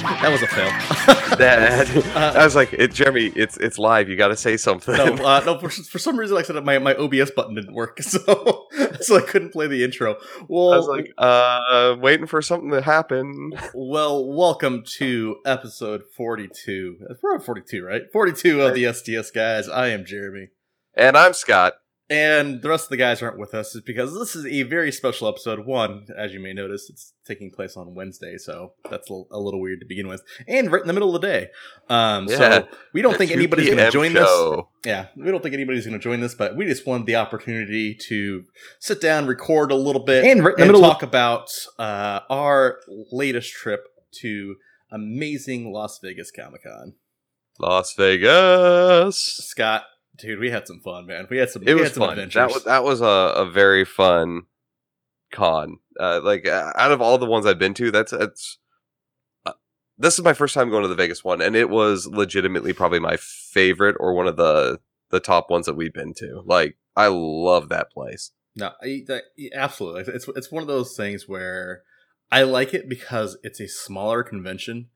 that was a fail. That I was like, it, Jeremy, it's it's live. You got to say something. no, uh, no. For, for some reason, like I said, my, my OBS button didn't work, so so I couldn't play the intro. Well, I was like, uh, waiting for something to happen. well, welcome to episode forty-two. We're on forty-two, right? Forty-two of the STS guys. I am Jeremy. And I'm Scott. And the rest of the guys aren't with us is because this is a very special episode. One, as you may notice, it's taking place on Wednesday, so that's a, little weird to begin with, and right in the middle of the day. Um, Yeah. so we don't think anybody's going to join this. Yeah, we don't think anybody's going to join this, but we just wanted the opportunity to sit down, record a little bit, And right and middle of- talk about uh, our latest trip to amazing Las Vegas Comic Con. Las Vegas. Scott, dude, we had some fun, man. We had some. It we was had some fun. adventures. That was that was a, a very fun con. Uh, like uh, out of all the ones I've been to, that's that's. Uh, this is my first time going to the Vegas one, and it was legitimately probably my favorite or one of the the top ones that we've been to. Like I love that place. No, I, that, absolutely. It's it's one of those things where I like it because it's a smaller convention,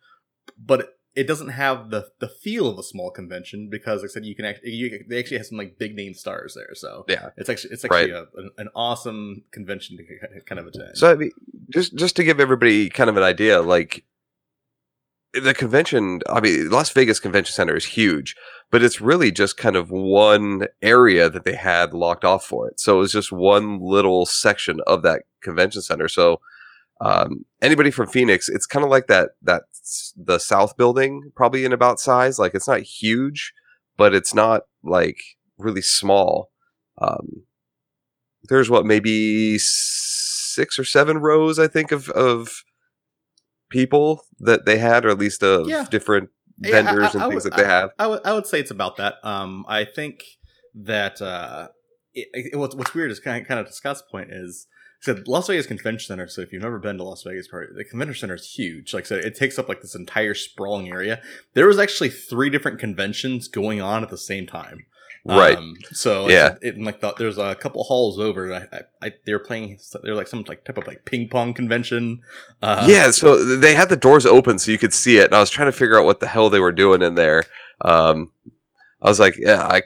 but it, doesn't have the the feel of a small convention because, like I said, you can actually you, they actually have some like big name stars there, so Yeah. it's actually it's actually Right. a, an, an awesome convention to kind of attend. So I mean, just just to give everybody kind of an idea, like the convention, I mean, Las Vegas Convention Center is huge, but it's really just kind of one area that they had locked off for it. So it was just one little section of that convention center. So um, anybody from Phoenix, it's kind of like that that the South Building, probably in about size. Like it's not huge, but it's not like really small. Um, there's what maybe six or seven rows, I think, of of people that they had, or at least of Yeah. different Yeah, I- vendors I- and I things would- that they have. I would I would say it's about that. Um, I think that uh, it, it, what's what's weird is kind of, kind of to Scott's point is. So Las Vegas Convention Center. So if you've never been to Las Vegas, the convention center is huge. Like I said, it takes up like this entire sprawling area. There was actually three different conventions going on at the same time. Right. Um, so Yeah. it, like the, there's a couple halls over. I, I, I they were playing. They were like some like type of like ping pong convention. Uh, yeah, so they had the doors open so you could see it, and I was trying to figure out what the hell they were doing in there. Um, I was like, yeah, I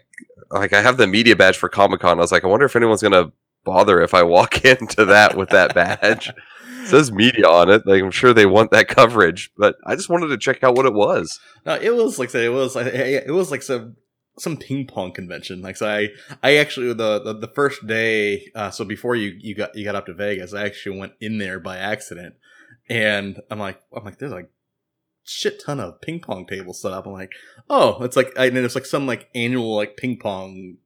like I have the media badge for Comic Con. I was like, I wonder if anyone's gonna bother if I walk into that with that badge. It says media on it. Like I'm sure they want that coverage, but I just wanted to check out what it was. No, it was like I said, it was I- it was like some some ping pong convention. Like so I I actually the the, the first day, uh, so before you you got you got up to Vegas, I actually went in there by accident, and I'm like I'm like there's like shit ton of ping pong tables set up. I'm like oh it's like I and it's like some like annual like ping pong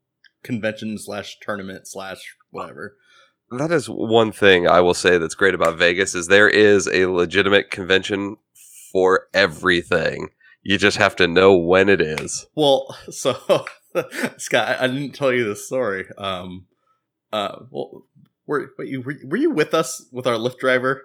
convention slash tournament slash whatever. That is one thing I will say that's great about Vegas is there is a legitimate convention for everything. You just have to know when it is. Well, so Scott, I, I didn't tell you this story. Um, uh, well, were were you were, were you with us with our Lyft driver?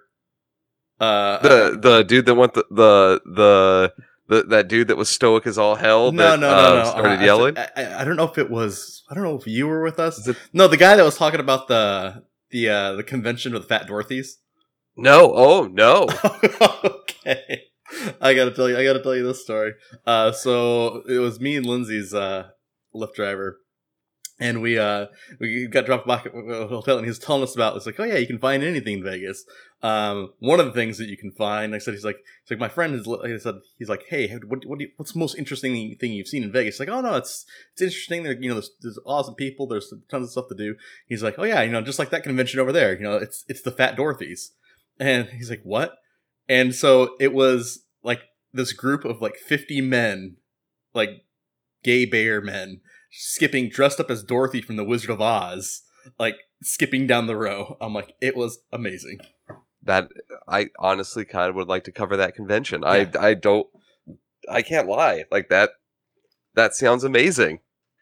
Uh, the the dude that went the the the, the that dude that was stoic as all hell. no, that, no, no, uh, no. Started I- yelling. I, I, I don't know if it was. I don't know if you were with us. It- No, the guy that was talking about the the uh the convention with Fat Dorothy's. no, oh no. okay. I gotta tell you, I gotta tell you this story. Uh, so it was me and Lindsay's uh, Lyft driver, and we uh we got dropped back at a hotel, and he was telling us about. It's like, oh yeah, you can find anything in Vegas. Um, one of the things that you can find, I said, he's like, he's like, my friend is. He said, he's like, hey, what what you, what's the most interesting thing you've seen in Vegas? Like, oh no, it's it's interesting. There, you know, there's, there's awesome people. There's tons of stuff to do. He's like, oh yeah, you know, just like that convention over there. You know, it's it's the Fat Dorothy's. And he's like, what? And so it was like this group of like 50 men, like gay bear men, skipping dressed up as Dorothy from the Wizard of Oz, like skipping down the row. I'm like, it was amazing. That I honestly kind of would like to cover that convention. I I don't I can't lie. Like that that sounds amazing.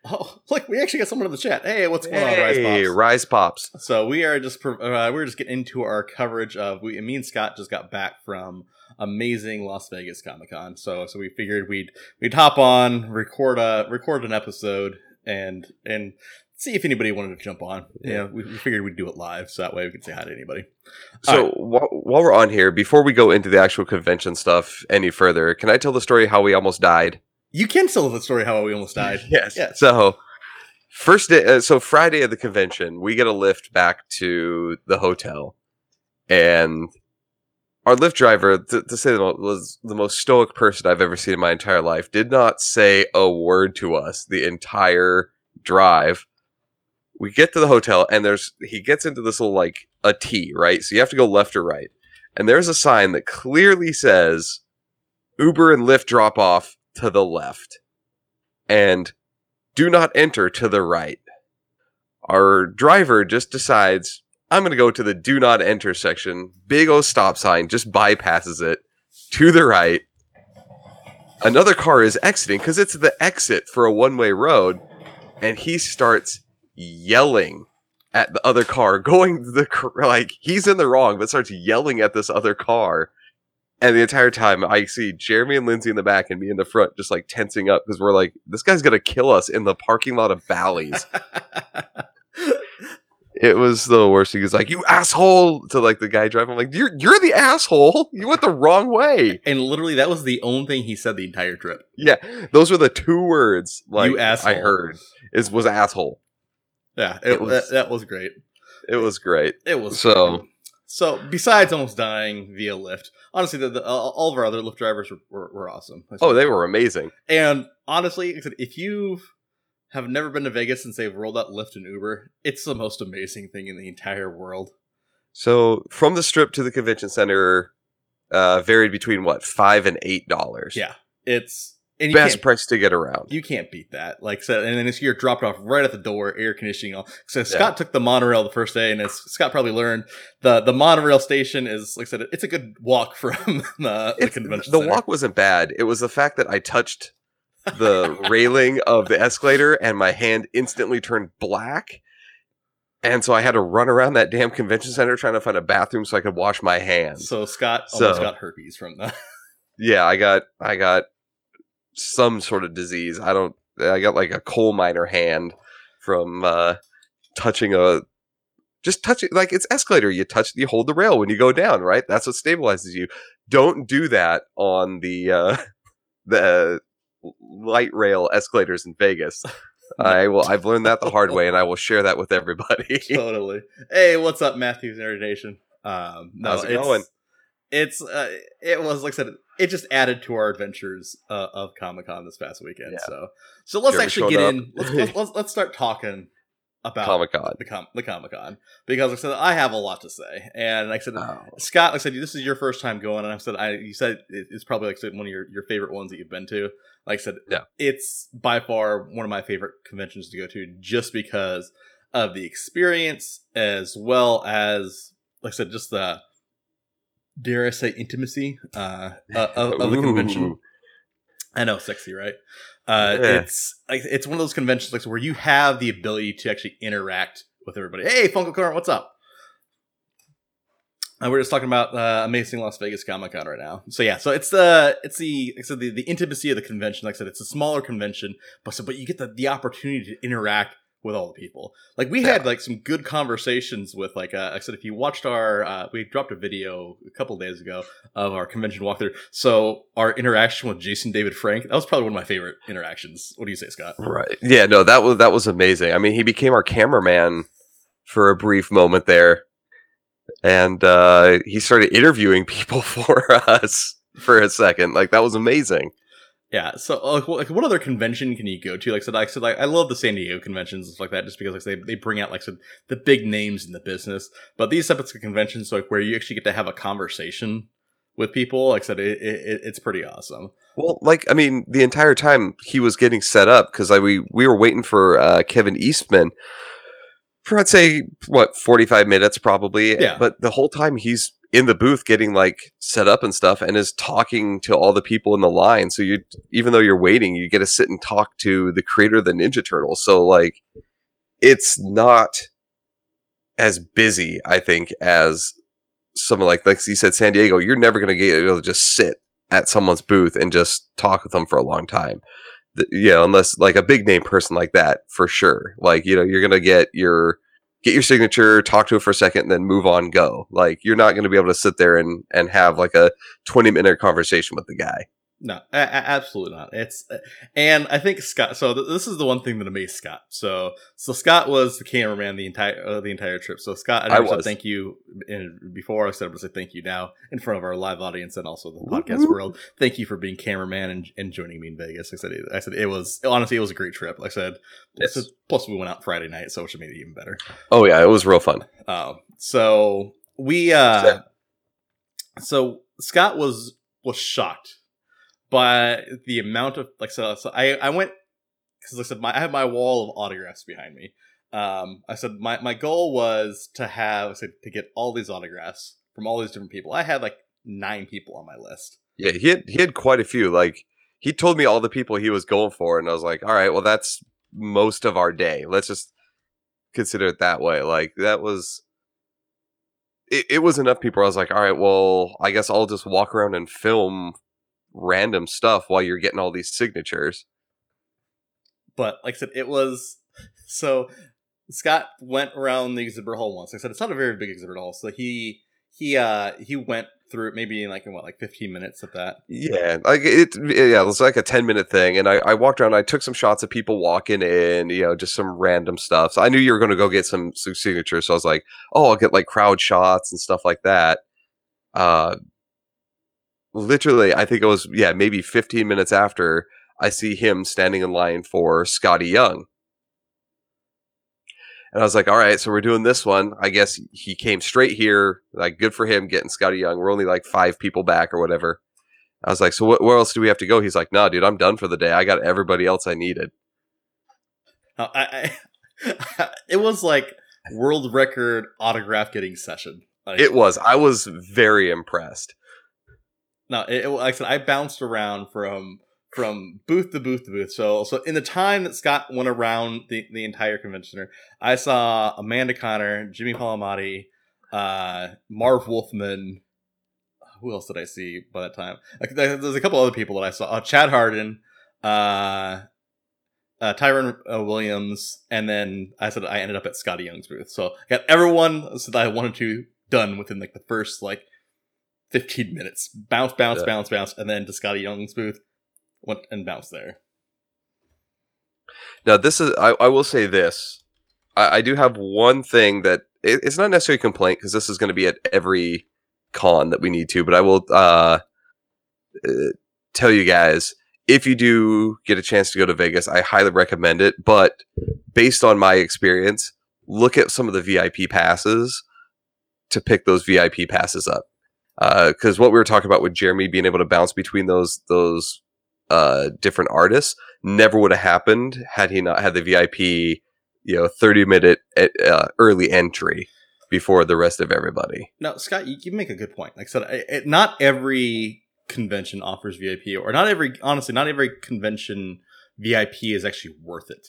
Oh, look, we actually got someone in the chat. Hey, what's going on, Rise Hey, Pops? Rise Pops. So we are just uh, we're just getting into our coverage of we. Me and Scott just got back from amazing Las Vegas Comic Con. So so we figured we'd we'd hop on, record a record an episode, and and see if anybody wanted to jump on. Yeah, we, we figured we'd do it live, so that way we could say hi to anybody. So wh- while we're on here, before we go into the actual convention stuff any further, can I tell the story how we almost died? You can tell the story how we almost died. Yes. Yes. So first day, uh, so Friday of the convention, we get a lift back to the hotel, and our Lyft driver, to, to say most, was the most stoic person I've ever seen in my entire life. Did not say a word to us the entire drive. We get to the hotel, and there's he gets into this little like a T, right? So you have to go left or right, and there's a sign that clearly says Uber and Lyft drop off to the left. And do not enter to the right. Our driver just decides, I'm going to go to the do not enter section. Big O stop sign just bypasses it to the right. Another car is exiting because it's the exit for a one way road. And he starts yelling at the other car, going the like he's in the wrong, but starts yelling at this other car. And the entire time, I see Jeremy and Lindsay in the back and me in the front, just like tensing up because we're like, this guy's gonna kill us in the parking lot of Bally's. it was the worst. He was like, "You asshole!" to like the guy driving. I'm like, "You're you're the asshole. You went the wrong way." and literally, that was the only thing he said the entire trip. Yeah, those were the two words like you asshole. I heard is was asshole. Yeah, it, It was- that, that was great. It was great. It was So- So besides almost dying via Lyft, honestly, the, the, all all of our other Lyft drivers were, were, were awesome. Oh, they were amazing. and honestly, I said, if you have never been to Vegas since they've rolled out Lyft and Uber, it's the most amazing thing in the entire world. So from the strip to the convention center, uh, varied between what five and eight dollars. Yeah, it's and you best price to get around. you can't beat that. Like so, and then it's you're dropped off right at the door, air conditioning. All so Scott took the monorail the first day, and as Scott probably learned, the the monorail station is like I said, it's a good walk from the, the convention. the center. walk wasn't bad. It was the fact that I touched the railing of the escalator and my hand instantly turned black. And so I had to run around that damn convention center trying to find a bathroom so I could wash my hands. So Scott almost So- got herpes from that. yeah, I got I got some sort of disease. I don't I got like a coal miner hand from uh touching a just touch it like it's escalator. You touch you hold the rail when you go down, right? That's what stabilizes you. Don't do that on the uh the light rail escalators in Vegas. I will I've learned that the hard way and I will share that with everybody. totally. Hey, what's up, Matthew's Nation? Um, no, How's it it's, going? It's uh, it was like I said, it just added to our adventures uh, of Comic Con this past weekend. Yeah. So, so let's actually get up. in. Let's let's let's start talking about Comic Con. the com the Comic Con because like I said I have a lot to say, and like I said, Oh. Scott, like I said, this is your first time going, and I said, I you said it's probably like said, one of your, your favorite ones that you've been to. Like I said, Yeah. it's by far one of my favorite conventions to go to, just because of the experience, as well as like I said, just the dare I say intimacy uh, uh, of, of the convention. I know, sexy, right? Uh, Yeah. It's like it's one of those conventions like where you have the ability to actually interact with everybody. Hey, Funko Current, what's up? And we're just talking about uh, amazing Las Vegas Comic Con right now. So yeah, so it's the it's the like said the, the intimacy of the convention. Like I said, it's a smaller convention, but so but you get the, the opportunity to interact with all the people. Like we had like some good conversations with like uh, I said if you watched our uh, we dropped a video a couple days ago of our convention walkthrough. So our interaction with Jason David Frank that was probably one of my favorite interactions. What do you say, Scott? Right. Yeah, no, that was that was amazing. I mean, he became our cameraman for a brief moment there. And uh he started interviewing people for us for a second. Like that was amazing. Yeah. So, uh, like, what- like, what other convention can you go to? Like, I said, like, I said, like, I love the San Diego conventions and stuff like that, just because like they they bring out like said, the big names in the business. But these types of conventions, like where you actually get to have a conversation with people, like I said, it, it, it's pretty awesome. Well, like I mean, the entire time he was getting set up because I we we were waiting for uh, Kevin Eastman for I'd say what forty five minutes probably. Yeah. But the whole time he's in the booth getting like set up and stuff and is talking to all the people in the line. So you even though you're waiting, you get to sit and talk to the creator of the Ninja Turtles. So like it's not as busy, I think, as someone like like you said, San Diego. You're never gonna get able to just sit at someone's booth and just talk with them for a long time. The, you know, unless like a big name person like that, for sure. Like you know, you're gonna get your get your signature, talk to it for a second, and then move on, go. Like you're not going to be able to sit there and and have like a 20 minute conversation with the guy. No, a- a- absolutely not. It's and I think Scott. So th- this is the one thing that amazed Scott. So so Scott was the cameraman the entire uh, the entire trip. So Scott, I, I said thank you in, before. I said I'm gonna say thank you now in front of our live audience and also the podcast world. Thank you for being cameraman and, and joining me in Vegas. I said it, I said it was honestly it was a great trip. I said, I said, plus we went out Friday night, so which made it even better. Oh yeah, it was real fun. Um, so we uh so Scott was was shocked by the amount of like so, so I I went because I said my I have my wall of autographs behind me. Um, I said my my goal was to have I said to get all these autographs from all these different people. I had like nine people on my list. Yeah, he had he had quite a few. Like he told me all the people he was going for, and I was like, all right, well that's most of our day. Let's just consider it that way. Like that was. It, it was enough people. I was like, all right, well, I guess I'll just walk around and film random stuff while you're getting all these signatures. but like I said, it was so Scott went around the exhibit hall once. Like I said it's not a very big exhibit hall, so he he uh he went through it maybe in like in what like fifteen minutes of that. Yeah, like it. Yeah, it was like a ten minute thing, and I, I walked around. I took some shots of people walking in, you know, just some random stuff. So I knew you were going to go get some, some signatures, so I was like, oh, I'll get like crowd shots and stuff like that. Uh, literally, I think it was yeah, maybe fifteen minutes after I see him standing in line for Skottie Young. And I was like, all right, so we're doing this one. I guess he came straight here. Like, good for him getting Skottie Young. We're only like five people back or whatever. I was like, so what, where else do we have to go? He's like, no, dude, I'm done for the day. I got everybody else I needed. I, I it was like world record autograph getting session. Like, It was. I was very impressed. No, it, like I said, I bounced around from from booth to booth to booth. So, so in the time that Scott went around the, the entire convention I saw Amanda Conner, Jimmy Palmiotti, uh, Marv Wolfman. Who else did I see by that time? Like, there's a couple other people that I saw. Uh, Chad Hardin, uh, uh, Tyron uh, Williams, and then I said I ended up at Skottie Young's booth. So I got everyone that I wanted to done within like the first like 15 minutes. Bounce, bounce, Yeah. bounce, bounce, and then to Skottie Young's booth. Went and bounced there. Now, this is, I, I will say this. I, I do have one thing that it, it's not necessarily a complaint because this is going to be at every con that we need to, but I will uh, uh, tell you guys if you do get a chance to go to Vegas, I highly recommend it. But based on my experience, look at some of the VIP passes to pick those VIP passes up. Because what we were talking about with Jeremy being able to bounce between those those uh, different artists never would have happened had he not had the VIP, you know, thirty minute uh, early entry before the rest of everybody. Now, Scott, you, you make a good point. Like I said, it, not every convention offers VIP, or not every, honestly, not every convention VIP is actually worth it.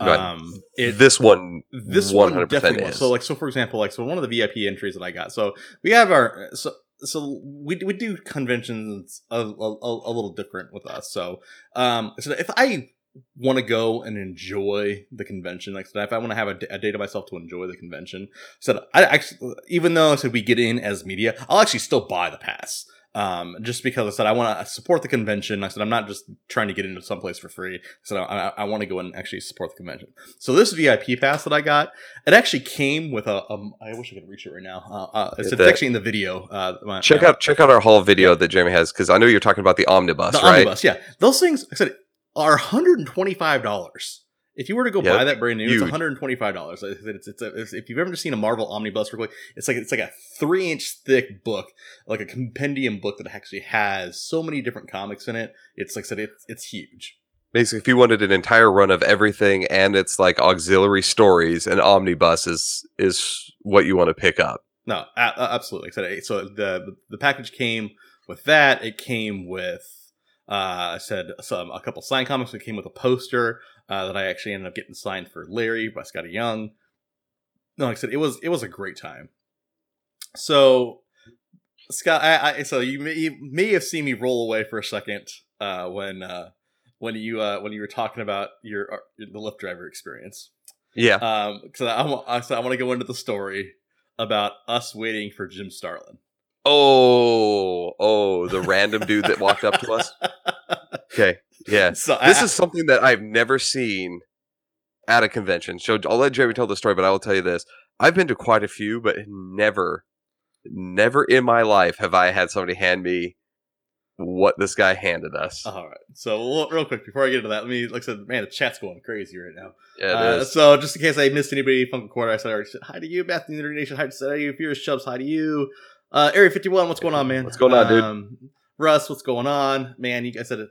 Um, it, this one, this one one hundred definitely is. So like so for example, like so one of the VIP entries that I got. So we have our so so we we do conventions a, a, a little different with us. So um so if I want to go and enjoy the convention, like if I want to have a day to myself to enjoy the convention, so I actually even though I said we get in as media, I'll actually still buy the pass. Um, just because I said I want to support the convention. I said I'm not just trying to get into someplace for free. So I, I want to go and actually support the convention. So this VIP pass that I got, it actually came with a. Um, I wish I could reach it right now. Uh, uh, it's, it's actually in the video. Uh, my- check my- out check out our whole video that Jeremy has because I know you're talking about the omnibus, the right? omnibus. Yeah, those things. I said are 125 dollars. If you were to go Yeah, buy that brand new, huge. it's 125 dollars. It's, it's, it's, if you've ever seen a Marvel omnibus, real quick, it's like it's like a three inch thick book, like a compendium book that actually has so many different comics in it. It's like I said, it's it's huge. Basically, if you wanted an entire run of everything and it's like auxiliary stories, an omnibus is is what you want to pick up. No, absolutely. Like said so the the package came with that. It came with uh, I said some a couple signed comics. It came with a poster uh, that I actually ended up getting signed for Larry by Skottie Young. No, like I said, it was it was a great time. So Scott, I, I so you may, you may have seen me roll away for a second uh, when uh, when you uh, when you were talking about your, uh, the Lyft driver experience. Yeah. Um, because I, I, so I want to go into the story about us waiting for Jim Starlin. Oh, oh, the random dude that walked up to us. Okay. Yeah. So This I, is something that I've never seen at a convention. So I'll let Jeremy tell the story, but I will tell you this. I've been to quite a few, but never, never in my life have I had somebody hand me what this guy handed us. all right. So real- quick before I get into that, let me like I said, man, the chat's going crazy right now. Yeah, it Uh, is. so just in case I missed anybody, Funko Quarter, I said, hi to you, Beth Internet Nation, hi to you, Furious Chubbs, hi to you. Uh, Area 51, what's going on, man? What's going on, dude? Um, Russ, what's going on? Man, you guys said it.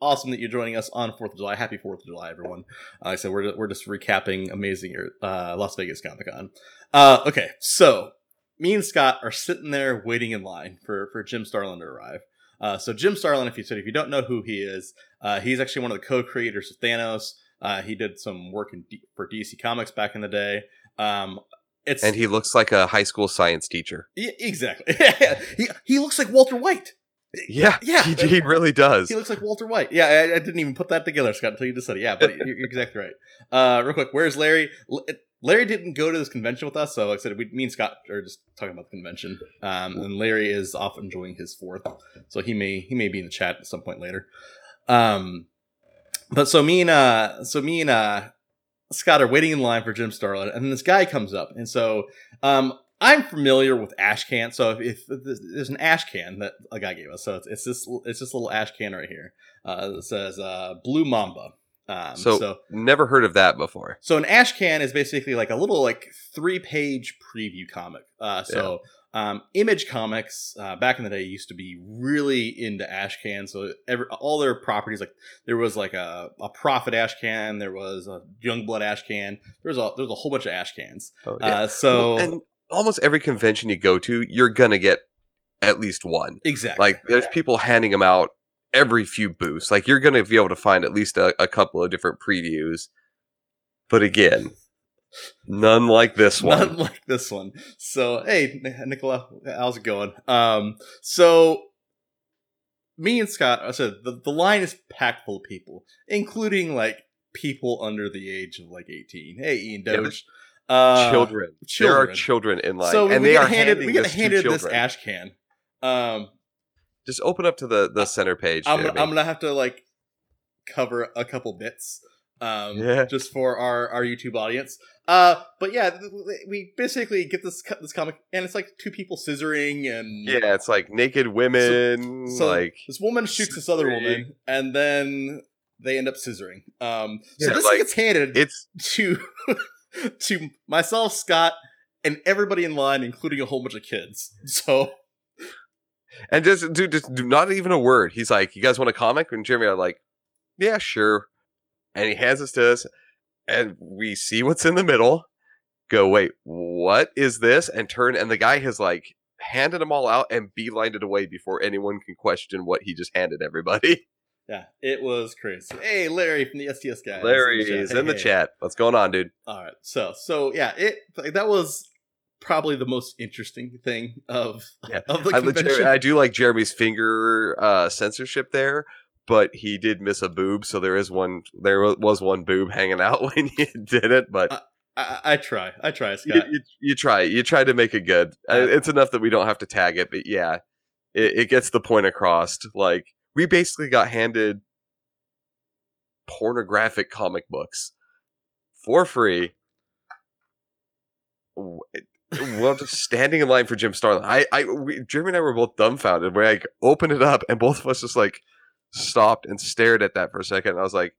Awesome that you're joining us on 4th of July. Happy 4th of July, everyone. Uh, like I said, we're, we're just recapping amazing uh, Las Vegas Comic Con. Uh, okay, so me and Scott are sitting there waiting in line for, for Jim Starlin to arrive. Uh, so Jim Starlin, if you said if you don't know who he is, uh, he's actually one of the co-creators of Thanos. Uh, he did some work in D- for DC Comics back in the day. Um, it's and he looks like a high school science teacher. Yeah, exactly. he he looks like Walter White. Yeah, Yeah. he, he really does. He looks like Walter White. Yeah, I, I didn't even put that together, Scott, until you just said it. Yeah, but you're, you're exactly right. Uh, real quick, where's Larry? L- Larry didn't go to this convention with us, so like I said, we, me and Scott are just talking about the convention. Um, and Larry is off enjoying his fourth, so he may he may be in the chat at some point later. Um, but so me and uh, so me and uh, Scott are waiting in line for Jim Starlin, and this guy comes up, and so um, I'm familiar with ash can. So if, if there's an ash can that a guy gave us, so it's, it's this it's this little ash can right here. Uh, that says uh, Blue Mamba. Um, So- so Never heard of that before. so an ash can is basically like a little like three page preview comic. Uh, so um, Image Comics uh, back in the day used to be really into ash cans. So every, all their properties like there was like a, a Prophet ash can, there was a Youngblood ash can. There's a there's a whole bunch of ash cans. Oh, yeah. Uh, so Well, and almost every convention you go to, you're gonna get at least one. exactly Like there's people handing them out every few booths. Like you're gonna be able to find at least a, a couple of different previews. But again, none like this one. Not like this one. So, hey, Nicola, how's it going? Um, so me and Scott, I said the, the line is packed full of people, including like people under the age of like 18. Hey, Ian Yeah, Doge. Uh, children. There are children. children in line, So and we they get are handed, we get this handed this ash can. Um, Just open up to the the center page. I'm, I'm gonna have to like cover a couple bits um Yeah. just for our our youtube audience uh but yeah we basically get this this comic and it's like two people scissoring and yeah, it's like naked women. so like this woman shoots this other woman and then they end up scissoring um so Yeah, this like, gets handed it's to to myself scott and everybody in line including a whole bunch of kids so and just do just do not even a word. He's like, "You guys want a comic?" And Jeremy are like, "Yeah, sure." And he hands us to us, and we see what's in the middle. Go, wait, what is this? And turn, and the guy has like handed them all out and beelined it away before anyone can question what he just handed everybody. yeah it was crazy hey larry from the sts guy Larry Hey, is in the hey. chat. What's going on, dude? All right. So so yeah, it that was probably the most interesting thing of Yeah. of the I, convention. I do like Jeremy's finger uh, censorship there, but he did miss a boob, so there is one. There was one boob hanging out when he did it, but I, I, I try. I try, you, Scott. you, you try. You try to make it good. Uh, it's enough that we don't have to tag it, but yeah, it, it gets the point across. Like we basically got handed pornographic comic books for free. W- Well, just standing in line for Jim Starlin. I, I, we, Jeremy and I were both dumbfounded. We like opened it up, and both of us just like stopped and stared at that for a second. And I was like,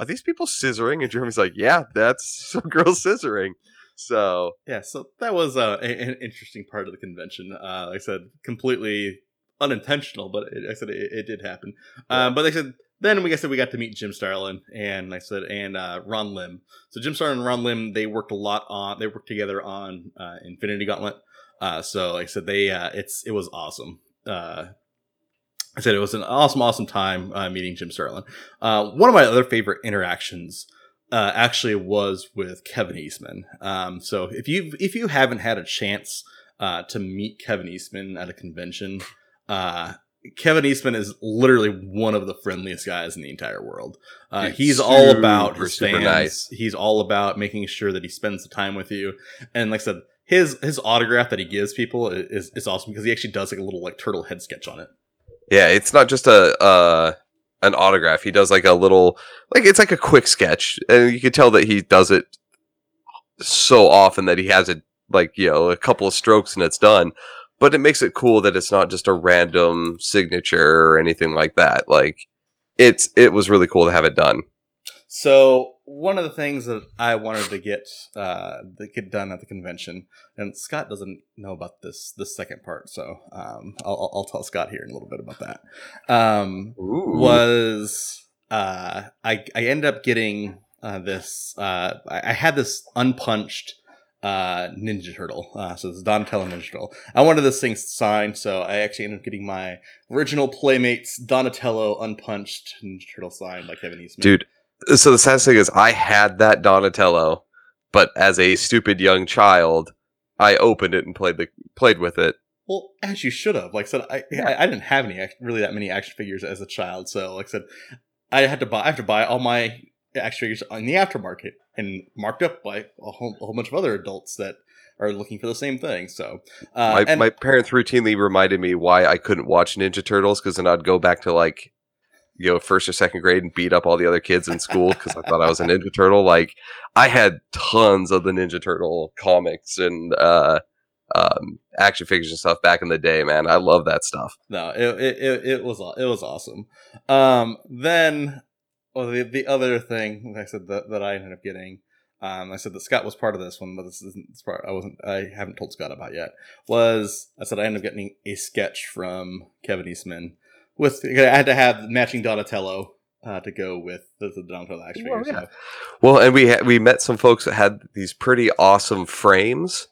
"Are these people scissoring?" And Jeremy's like, "Yeah, that's some girl scissoring." So yeah. So that was uh, an interesting part of the convention. Uh, like I said, completely unintentional, but it, I said it, it did happen. Um, but I said. Then we I said we got to meet Jim Starlin and I said and uh, Ron Lim. So Jim Starlin and Ron Lim they worked a lot on they worked together on uh, Infinity Gauntlet. Uh, so like I said, they uh, it's it was awesome. Uh, I said it was an awesome, awesome time uh, meeting Jim Starlin. Uh, one of my other favorite interactions uh, actually was with Kevin Eastman. Um, so if you if you haven't had a chance uh, to meet Kevin Eastman at a convention, uh, Kevin Eastman is literally one of the friendliest guys in the entire world. Uh, he's all about his fans. nice. He's all about making sure that he spends the time with you. And like I said, his his autograph that he gives people is is awesome because he actually does like a little like turtle head sketch on it. Yeah, it's not just a uh, an autograph. He does like a little, like it's like a quick sketch, and you can tell that he does it so often that he has it like you know a couple of strokes and it's done. But it makes it cool that it's not just a random signature or anything like that. Like it's it was really cool to have it done. So one of the things that I wanted to get uh, to get done at the convention, and Scott doesn't know about this this second part, so um, I'll, I'll- I'll tell Scott here in a little bit about that. Um, was uh, I I ended up getting uh, this. Uh, I, I had this unpunched uh, Ninja Turtle. Uh, so this is Donatello Ninja Turtle. I wanted this thing signed, so I actually ended up getting my original Playmates Donatello unpunched Ninja Turtle signed by Kevin Eastman. dude. So the saddest thing is, I had that Donatello, but as a stupid young child, I opened it and played the played with it. Well, as you should have. Like I said, I I, I didn't have any really that many action figures as a child, so like I said, I had to buy I have to buy all my action figures on the aftermarket and marked up by a whole, a whole bunch of other adults that are looking for the same thing. So, uh, my, and my parents routinely reminded me why I couldn't watch Ninja Turtles because then I'd go back to like, you know, first or second grade and beat up all the other kids in school because I thought I was a Ninja Turtle. Like, I had tons of the Ninja Turtle comics and uh, um, action figures and stuff back in the day, man. I love that stuff. no, it, it it it was it was awesome. Um, then, well, the the other thing like I said that, that I ended up getting. Um, I said that Scott was part of this one, but this isn't this part I wasn't. I haven't told Scott about yet. Was I said I ended up getting a sketch from Kevin Eastman with. I had to have matching Donatello uh, to go with the, the Donatello action Well, figure. yeah. So Well, and we ha- we met some folks that had these pretty awesome frames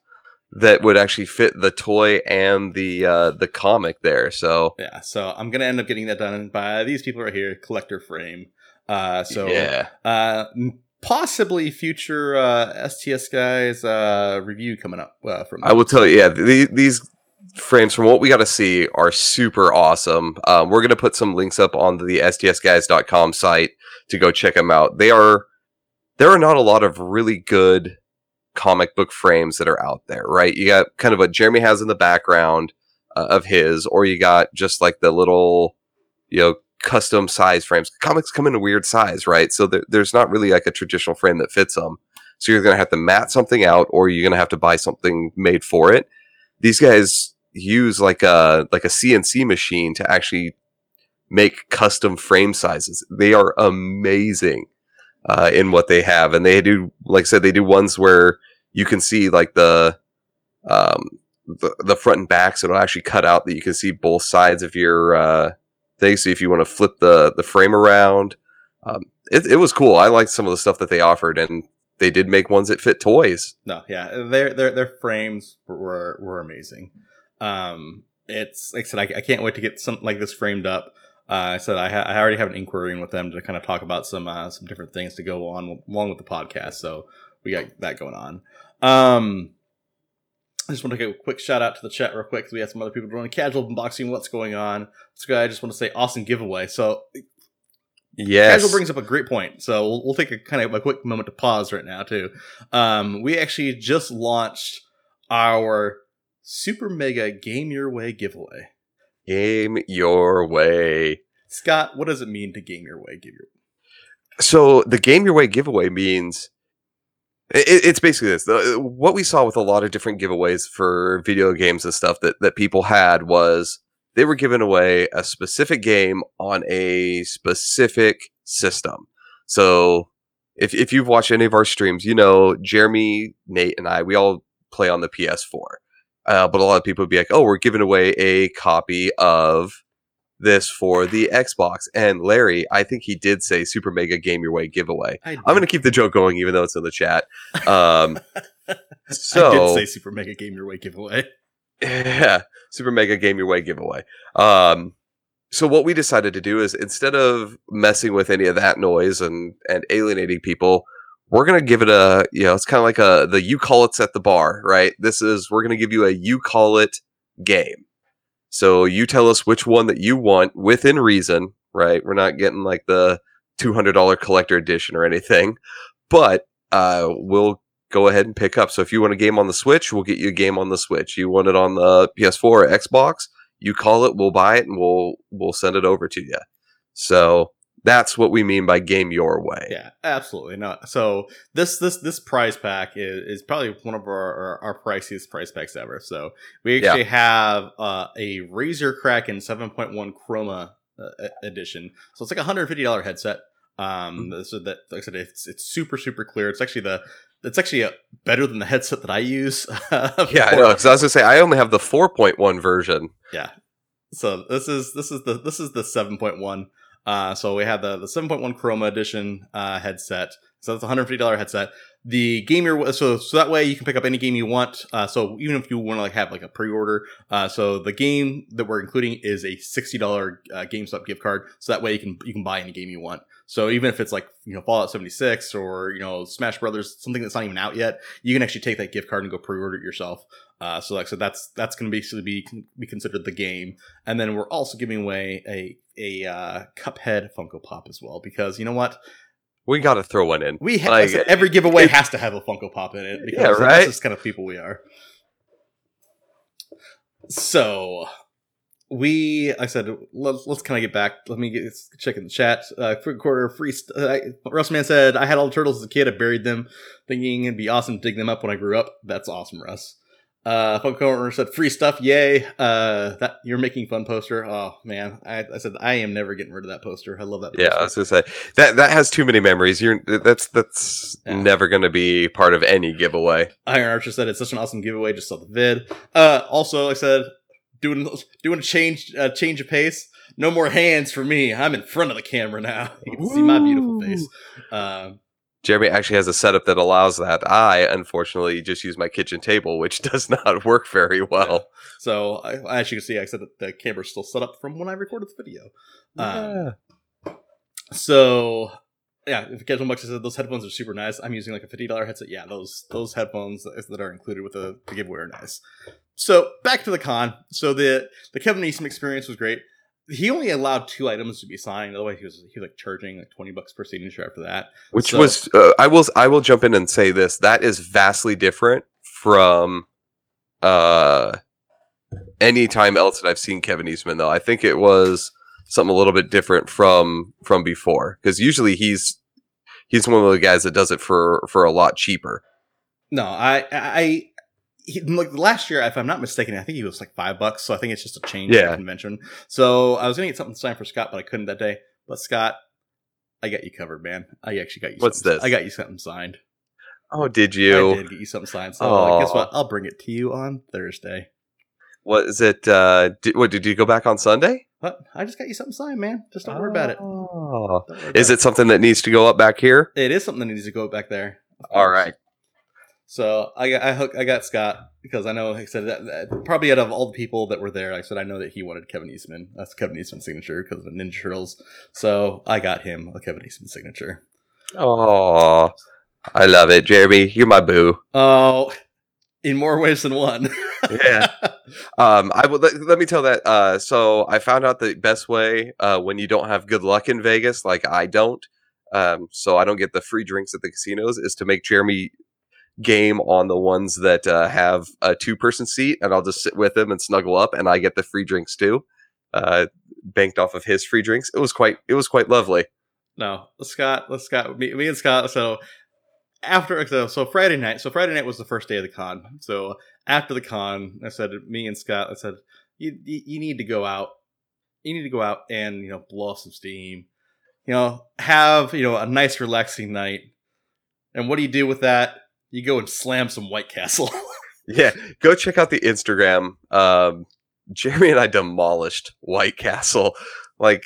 that would actually fit the toy and the uh, the comic there. So yeah, so I'm gonna end up getting that done by these people right here, collector frame. Uh, so yeah, uh, possibly future uh, STS guys uh, review coming up uh, from. I will tell you, yeah, the, these frames from what we got to see are super awesome. Um, we're to put some links up on the stsguys.com site to go check them out. They are there are not a lot of really good comic book frames that are out there, right? You got kind of what Jeremy has in the background uh, of his, or you got just like the little, you know, custom size frames. Comics come in a weird size, right? So there, there's not really like a traditional frame that fits them. So you're going to have to mat something out, or you're going to have to buy something made for it. These guys use like a like a CNC machine to actually make custom frame sizes. They are amazing uh, in what they have, and they do, like I said, they do ones where you can see like the um, the, the front and back, so it'll actually cut out that you can see both sides of your uh, thing. So if you want to flip the the frame around, um, it, it was cool. I liked some of the stuff that they offered, and they did make ones that fit toys. No, yeah, their their their frames were were amazing. Um, it's like I said, I, I can't wait to get something like this framed up. Uh, I said I, ha- I already have an inquiry in with them to kind of talk about some uh, some different things to go on along with the podcast. So we got that going on. Um, I just want to give a quick shout out to the chat real quick because we had some other people doing casual unboxing. What's going on? So I just want to say awesome giveaway. So Yes, Casual brings up a great point. So we'll, we'll take a kind of a quick moment to pause right now too. Um, we actually just launched our Super Mega Game Your Way giveaway. game your way. Scott, what does it mean to game your way? Give your So the game your way giveaway means it, it's basically this. What we saw with a lot of different giveaways for video games and stuff that that people had was they were giving away a specific game on a specific system. So if if you've watched any of our streams, you know Jeremy, Nate, and I we all play on the PS4. Uh, but a lot of people would be like, "Oh, we're giving away a copy of this for the Xbox." And Larry, I think he did say Super Mega Game Your Way giveaway. I, I'm going to keep the joke going, even though it's in the chat. Um, I so did say Super Mega Game Your Way giveaway. Yeah, super mega game your way giveaway. Um, so what we decided to do is instead of messing with any of that noise and and alienating people, we're gonna give it a you know it's kind of like a the you call it's at the bar, right? This is we're gonna give you a you call it game. So you tell us which one that you want within reason, right? We're not getting like the two hundred dollar collector edition or anything, but uh, we'll go ahead and pick up. So if you want a game on the Switch, we'll get you a game on the Switch. You want it on the PS4 or Xbox, you call it, we'll buy it, and we'll we'll send it over to you. So that's what we mean by game your way. Yeah, absolutely. not. so this this this prize pack is, is probably one of our, our, our priciest price packs ever. So we actually have uh, a Razer Kraken 7.1 Chroma uh, edition. So it's like a hundred fifty dollar headset. Um, so that like I said, it's it's super super clear. It's actually the it's actually a, better than the headset that I use. Yeah, I know. Because I was gonna say I only have the 4.1 version. Yeah. So this is this is the this is the 7.1. Uh, so we have the the 7.1 Chroma edition uh, headset. So that's a $150 headset. The game you're so so that way you can pick up any game you want. Uh, so even if you want to like have like a pre-order, uh, so the game that we're including is a sixty dollar uh, GameStop gift card. So that way you can you can buy any game you want. So even if it's like you know Fallout 76 or you know Smash Brothers, something that's not even out yet, you can actually take that gift card and go pre-order it yourself. Uh, so like so that's that's going to basically be be considered the game. And then we're also giving away a a uh, Cuphead Funko Pop as well because you know what We got to throw one in. we ha- Like, every giveaway it- has to have a Funko Pop in it because Yeah, that's right? just kind of people we are. So we, I said, let's, let's kind of get back. Let me get check in the chat. Uh, quick quarter free. St- uh, I- Russ Man said, "I had all the turtles as a kid. I buried them, thinking it'd be awesome to dig them up when I grew up. That's awesome, Russ." Uh, Funko Corner said, "Free stuff, yay!" Uh, that you're making fun poster. Oh man, I, I said I am never getting rid of that poster. I love that. Yeah, I was gonna say that that has too many memories. You're that's that's Yeah. never gonna be part of any giveaway. Iron Archer said it's such an awesome giveaway. Just saw the vid. Uh, also, I said doing doing a change uh, change of pace. No more hands for me. I'm in front of the camera now. You can see my beautiful face. Um, Jeremy actually has a setup that allows that. I unfortunately just use my kitchen table, which does not work very well. so, I, as you can see, I said that the camera's still set up from when I recorded the video. Um, So yeah, if Casual Bucks said those headphones are super nice. I'm using like a fifty dollar headset. Yeah, those those headphones that are included with the, the giveaway are nice. So back to the con. So the the Kevin Eastman experience was great. He only allowed two items to be signed. Otherwise, he was he was like charging like twenty bucks per signature after that. which So- was uh, I will I will jump in and say this that is vastly different from uh any time else that I've seen Kevin Eastman though. I think it was something a little bit different from from before because usually he's he's one of the guys that does it for for a lot cheaper. No, I I. He, like last year, if I'm not mistaken, I think he was like five bucks. So I think it's just a change Yeah. convention. So I was gonna get something signed for Scott, but I couldn't that day. But Scott, I got you covered, man. I actually got you. What's this? I got you something signed. Oh, did you? I did get you something signed. So uh, guess what? I'll bring it to you on Thursday. What is it? Uh, did, what did you go back on Sunday? But I just got you something signed, man. Just don't worry about it. Oh. Worry Is about it something that needs to go up back here? It is something that needs to go up back there. All right. So I got I, hook, I got Scott because I know like I said that, that probably out of all the people that were there, I said I know that he wanted Kevin Eastman. That's Kevin Eastman's signature because of the Ninja Turtles. So I got him a Kevin Eastman signature. Oh, I love it, Jeremy. You're my boo. Oh, in more ways than one. Yeah. Um, I would let, let me tell that. Uh, so I found out the best way uh, when you don't have good luck in Vegas, like I don't. Um, so I don't get the free drinks at the casinos, is to make Jeremy game on the ones that uh, have a two person seat, and I'll just sit with him and snuggle up, and I get the free drinks too. Uh, banked off of his free drinks. It was quite. It was quite lovely. No, Scott, let's Scott, me, me and Scott. So after, so, so Friday night, so Friday night was the first day of the con. So after the con, I said, me and Scott, I said, you, you, you need to go out. You need to go out and, you know, blow some steam. You know, have, you know, a nice relaxing night. And what do you do with that? You go and slam some White Castle. Yeah, go check out the Instagram. Um, Jeremy and I demolished White Castle. Like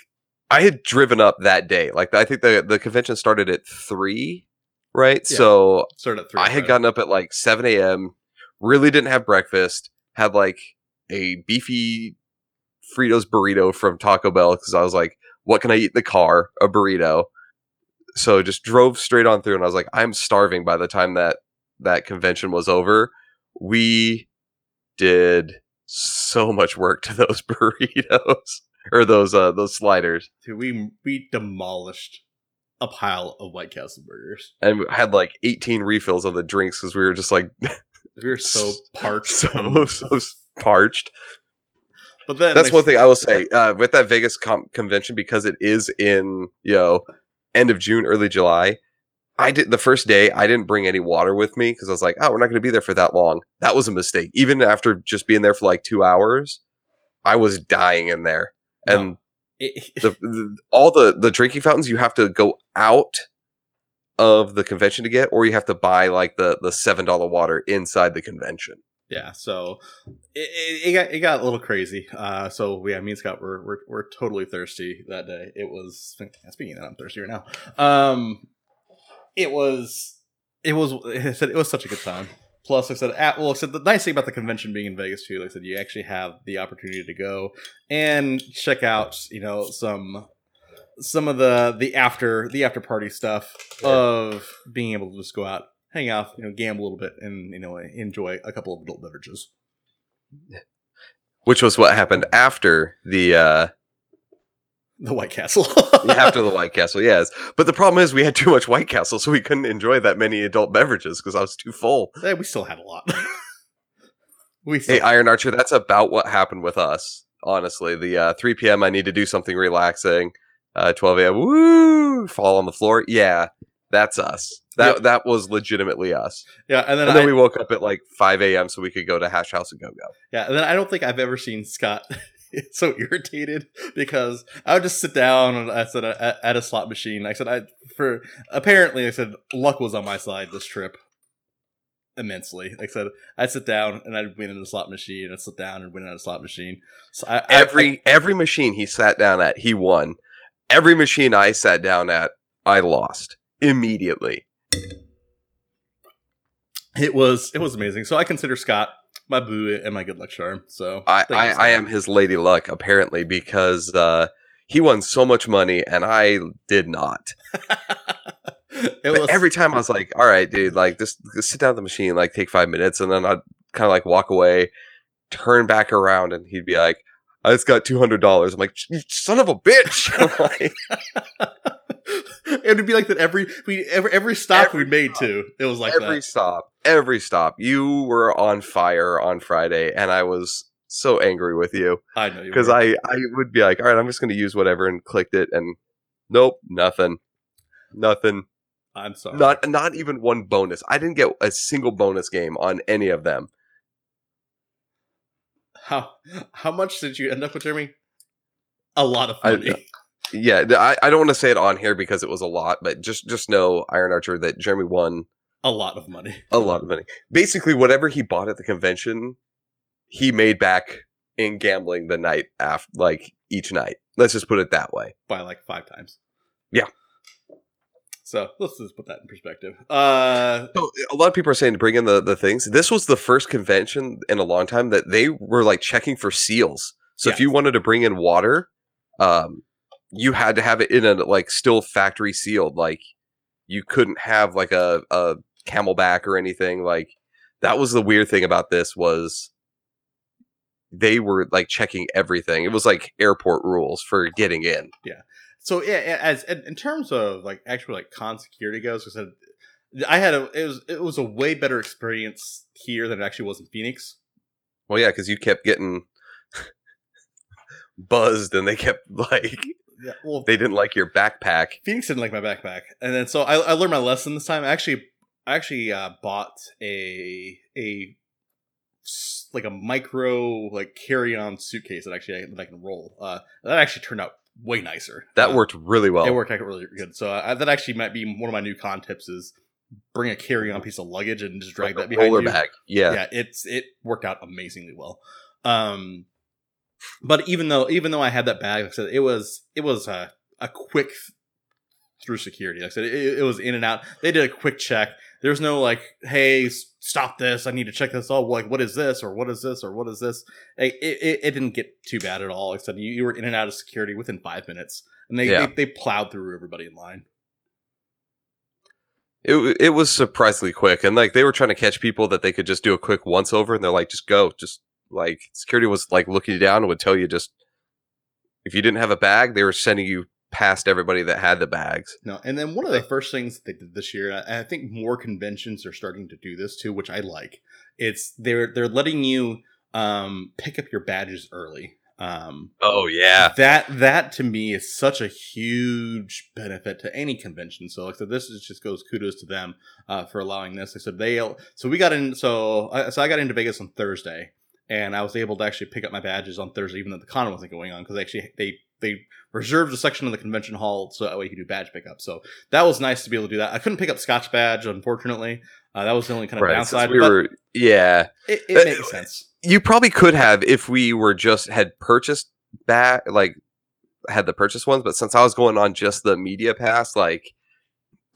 I had driven up that day. Like I think the the convention started at three, right? Yeah. So Started at three. I had Friday. gotten up at like seven a.m. Really didn't have breakfast. Had like a beefy Fritos burrito from Taco Bell because I was like, what can I eat in the car? A burrito. So just drove straight on through, and I was like, I'm starving. By the time that that convention was over, we did so much work to those burritos or those uh those sliders, Dude, we we demolished a pile of White Castle burgers. and we had like 18 refills of the drinks because we were just like We were so parched. so so parched. but then That's one thing I will say uh, with that Vegas com- convention because it is in you know end of June, early July. I did the first day. I didn't bring any water with me because I was like, "Oh, we're not going to be there for that long." That was a mistake. Even after just being there for like two hours, I was dying in there. And It- the, the all the the drinking fountains you have to go out of the convention to get, or you have to buy like the the seven dollar water inside the convention. yeah, so it, it, it got it got a little crazy. Uh, so yeah, me and Scott were were, were totally thirsty that day. It was speaking of that, I'm thirsty right now. Um, it was it was I said it was such a good time. Plus, like I said, at, well, I said the nice thing about the convention being in Vegas too, like I said, you actually have the opportunity to go and check out, you know, some some of the the after the after party stuff Yeah. of being able to just go out, hang out, you know, gamble a little bit, and you know, enjoy a couple of adult beverages. Which was what happened after the uh The White Castle. after the White Castle, yes. But the problem is we had too much White Castle, so we couldn't enjoy that many adult beverages because I was too full. Eh, we still had a lot. we Hey, Iron Archer, that's about what happened with us. Honestly, the uh, 3 p.m. I need to do something relaxing. Uh, 12 a.m. Woo! Fall on the floor. Yeah, that's us. That Yep. that was legitimately us. yeah, and then, And then I, we woke up at like 5 a.m. so we could go to Hash House A Go Go. Yeah, and then I don't think I've ever seen Scott so irritated because I would just sit down and I said at, a slot machine. I said I for apparently I said luck was on my side this trip immensely. Like I said I'd sit down and I'd win in a slot machine. I'd sit down and win in a slot machine. So I, I- Every every machine he sat down at, he won. Every machine I sat down at, I lost immediately. it was it was amazing. So I consider Scott my boo and my good luck charm. So I, I, I am his lady luck apparently because uh, he won so much money and I did not. was every time I was like, "All right, dude, like just, just sit down at the machine, like take five minutes," and then I'd kind of like walk away, turn back around, and he'd be like, "I just got two hundred dollars." I'm like, "Son of a bitch!" Like, it would be like that every we every every stop Every we made too. It was like every that. stop, every stop, you were on fire on Friday, and I was so angry with you I know you because. I I would be like, "All right, I'm just going to use whatever," and clicked it, and nope, nothing, nothing. I'm sorry. Not not even one bonus. I didn't get a single bonus game on any of them. how how much did you end up with, Jeremy? A lot of money. Yeah, I, I don't want to say it on here because it was a lot, but just just know Iron Archer that Jeremy won a lot of money. a lot of money. Basically, whatever he bought at the convention, he made back in gambling the night after, like each night. Let's just put it that way. by like five times. Yeah. So let's just put that in perspective. Uh, So a lot of people are saying to bring in the the things. This was the first convention in a long time that they were like checking for seals. So if you wanted to bring in water, um, you had to have it in a like still factory sealed. Like you couldn't have like a a camelback or anything. Like that was the weird thing about this was they were like checking everything. It was like airport rules for getting in. Yeah. So yeah, as in terms of like actual like con security goes, I I had a it was it was a way better experience here than it actually was in Phoenix. Well, yeah, because you kept getting buzzed, and they kept like Yeah, well, they didn't like your backpack. Phoenix didn't like my backpack, and then so I, I learned my lesson this time. I actually, I actually uh, bought a like a micro like carry on suitcase that actually I, that I can roll. Uh, that actually turned out way nicer. That Uh, worked really well. It worked out really good. So I, that actually might be one of my new con tips is bring a carry on piece of luggage and just drag Like that a behind roller you. bag. Yeah. yeah, it's it worked out amazingly well. Um, but even though even though I had that bag, like I said it was it was a, a quick through security. Like I said, it, it was in and out. They did a quick check. There's no like, hey, stop this! I need to check this. Oh, like what is this or what is this or what is this? It it, it didn't get too bad at all. Except you, you were in and out of security within five minutes, and they, Yeah. they they plowed through everybody in line. It it was surprisingly quick, and like they were trying to catch people that they could just do a quick once over, and they're like, just go, just like security was like looking you down and would tell you just if you didn't have a bag, they were sending you past everybody that had the bags. No, and then one of the first things that they did this year, and I think more conventions are starting to do this too, which I like. It's they're they're letting you um, pick up your badges early. Um, Oh yeah, that that to me is such a huge benefit to any convention. So like I said, this is just goes kudos to them uh, for allowing this. I said they so we got in so I, so I got into Vegas on Thursday, and I was able to actually pick up my badges on Thursday, even though the con wasn't going on because actually they they reserved a section of the convention hall so that way you could do badge pickup. So that was nice to be able to do that. I couldn't pick up Scott's badge, unfortunately. Uh, that was the only kind of right. downside. we were yeah. it, Uh, it makes sense. You probably could have if we were just had purchased back like had the purchase ones, but since I was going on just the media pass, like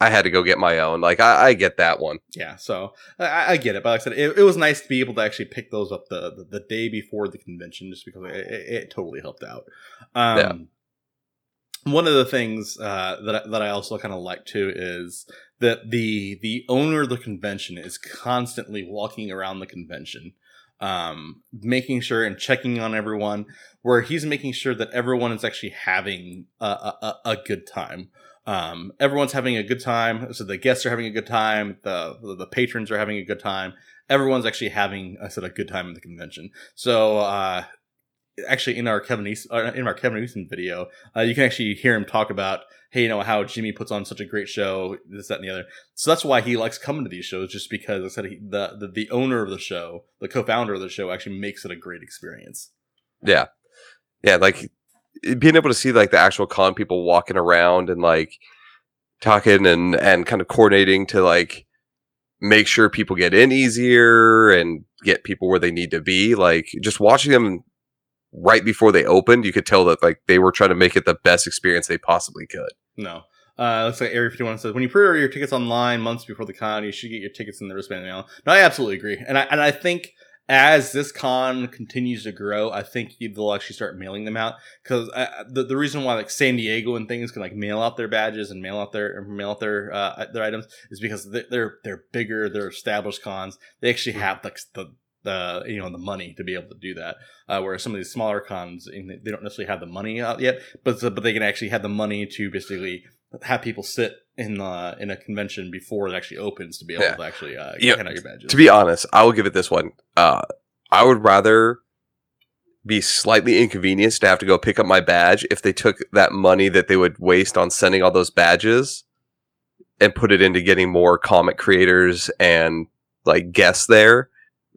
I had to go get my own. Like I, I get that one. Yeah, so I, I get it, but like I said, it, it was nice to be able to actually pick those up the the, the day before the convention, just because it, it, it totally helped out. Um, Yeah. One of the things uh, that I, that I also kind of like too is that the the owner of the convention is constantly walking around the convention, um, making sure and checking on everyone, where he's making sure that everyone is actually having a, a a good time um, everyone's having a good time. So the guests are having a good time. The the patrons are having a good time. Everyone's actually having, I said, a good time at the convention. So uh, actually, in our Kevin uh, in our Kevin Eastman video, uh, you can actually hear him talk about, hey, you know how Jimmy puts on such a great show, this, that, and the other. So that's why he likes coming to these shows, just because I said he, the, the the owner of the show, the co-founder of the show, actually makes it a great experience. Yeah. Yeah, like being able to see like the actual con people walking around and like talking and and kind of coordinating to like make sure people get in easier and get people where they need to be. Like just watching them right before they opened, you could tell that like they were trying to make it the best experience they possibly could. No. Uh, looks like Area 51 says when you pre-order your tickets online months before the con, you should get your tickets in the wristband mail. No, I absolutely agree, and I and I think as this con continues to grow, I think they'll actually start mailing them out because the the reason why like San Diego and things can like mail out their badges and mail out their mail out their uh, their items is because they- they're they're bigger, they're established cons. They actually have like the the you know the money to be able to do that. Uh, whereas some of these smaller cons, they don't necessarily have the money out yet, but but they can actually have the money to basically have people sit in the in a convention before it actually opens to be able Yeah. to actually uh, Yeah. hand out your badges. To be honest, I will give it this one. Uh, I would rather be slightly inconvenienced to have to go pick up my badge if they took that money that they would waste on sending all those badges and put it into getting more comic creators and like guests there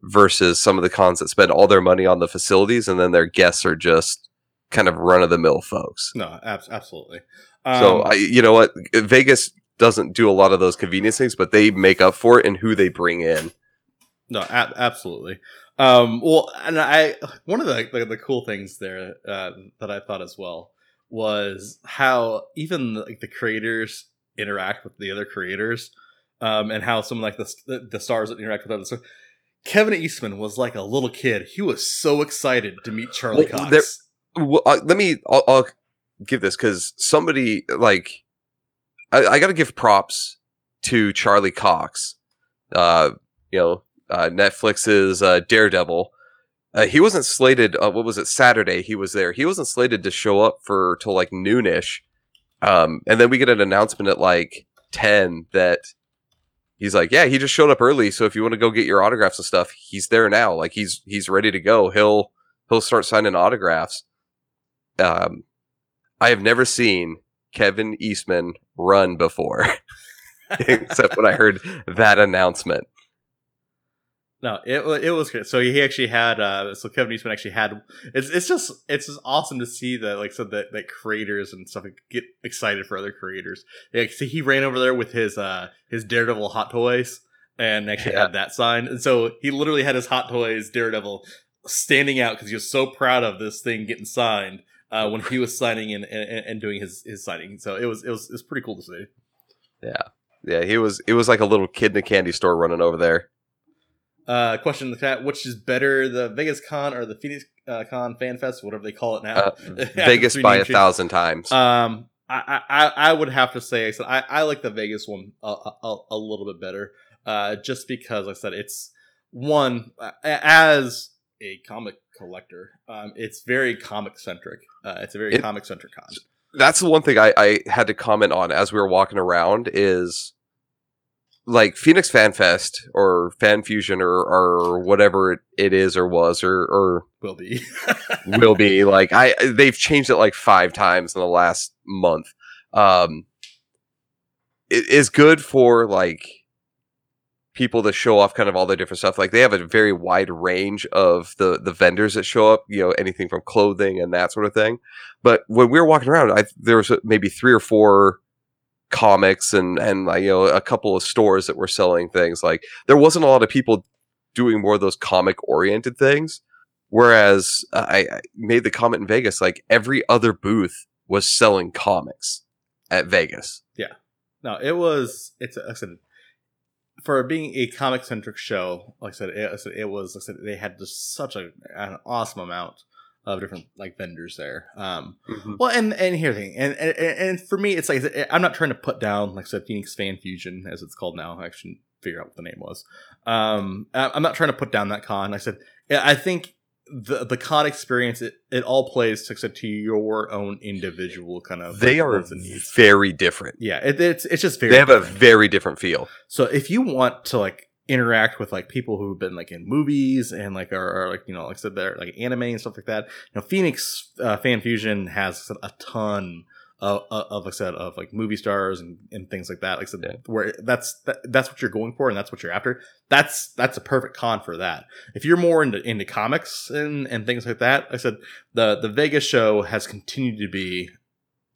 versus some of the cons that spend all their money on the facilities and then their guests are just kind of run of the mill folks. no, ab- absolutely. So Um, I, you know what, Vegas doesn't do a lot of those convenience things, but they make up for it in who they bring in. No, a- absolutely. Um, well, and I one of the the, the cool things there uh, that I thought as well was how even like the creators interact with the other creators, um, and how some like the the, the stars that interact with others. So Kevin Eastman was like a little kid. He was so excited to meet Charlie Well, Cox. well, uh, let me I'll, I'll give this because somebody like I, I got to give props to Charlie Cox, uh, you know, uh, Netflix's uh, Daredevil. Uh, he wasn't slated. Uh, what was it? Saturday. He was there. He wasn't slated to show up for till like noonish, um, and then we get an announcement at like ten that he's like, yeah, he just showed up early. So if you want to go get your autographs and stuff, he's there now. Like he's he's ready to go. He'll he'll start signing autographs. Um, I have never seen Kevin Eastman run before, except when I heard that announcement. No, it it was good. So he actually had uh so Kevin Eastman actually had it's it's just it's just awesome to see that like so that that creators and stuff get excited for other creators. Yeah, see he ran over there with his uh his Daredevil hot toys and actually Yeah. had that sign. And so he literally had his hot toys Daredevil standing out because he was so proud of this thing getting signed uh when he was signing and, and, and doing his his signing. So it was it was it was pretty cool to see. Yeah. Yeah, he was. It was like a little kid in a candy store running over there. Uh, question in the chat: Which is better, the Vegas Con or the Phoenix uh, Con Fan Fest, whatever they call it now? Uh, Vegas by a changes. thousand times. Um, I, I I would have to say, I said I, I like the Vegas one a, a, a little bit better. Uh, just because like I said it's one as a comic collector, um, it's very comic centric. Uh, it's a very It- comic centric con. That's the one thing I, I had to comment on as we were walking around is like Phoenix Fan Fest or Fan Fusion or or whatever it, it is or was or or Will be. will be like I they've changed it like five times in the last month. Um, it is good for like people to show off kind of all their different stuff. Like they have a very wide range of the the vendors that show up. You know, anything from clothing and that sort of thing. But when we were walking around, I there was maybe three or four comics and and like, you know a couple of stores that were selling things. Like there wasn't a lot of people doing more of those comic oriented things. Whereas uh, I, I made the comment in Vegas, like every other booth was selling comics at Vegas. Yeah. No, it was. It's like I said for being a comic centric show. Like I said, it, it was. Like I said, they had just such a, an awesome amount of different like vendors there. Um, well, and and here's the thing, and, and and for me, it's like I'm not trying to put down like I said Phoenix Fan Fusion as it's called now. I actually figure out what the name was. Um, I'm not trying to put down that con. Like I said I think the the con experience it, it all plays I to your own individual kind of They are wants and needs. very different. Yeah, it, it's it's just very. They have a very different feel. So if you want to like interact with like people who've been like in movies and like are, are like you know like I said they're like anime and stuff like that, you know Phoenix uh, Fan Fusion has a ton of, of, of like I said of like movie stars and, and things like that. Like I said, Yeah. where that's that, that's what you're going for and that's what you're after. That's that's a perfect con for that. If you're more into into comics and and things like that, like I said the the Vegas show has continued to be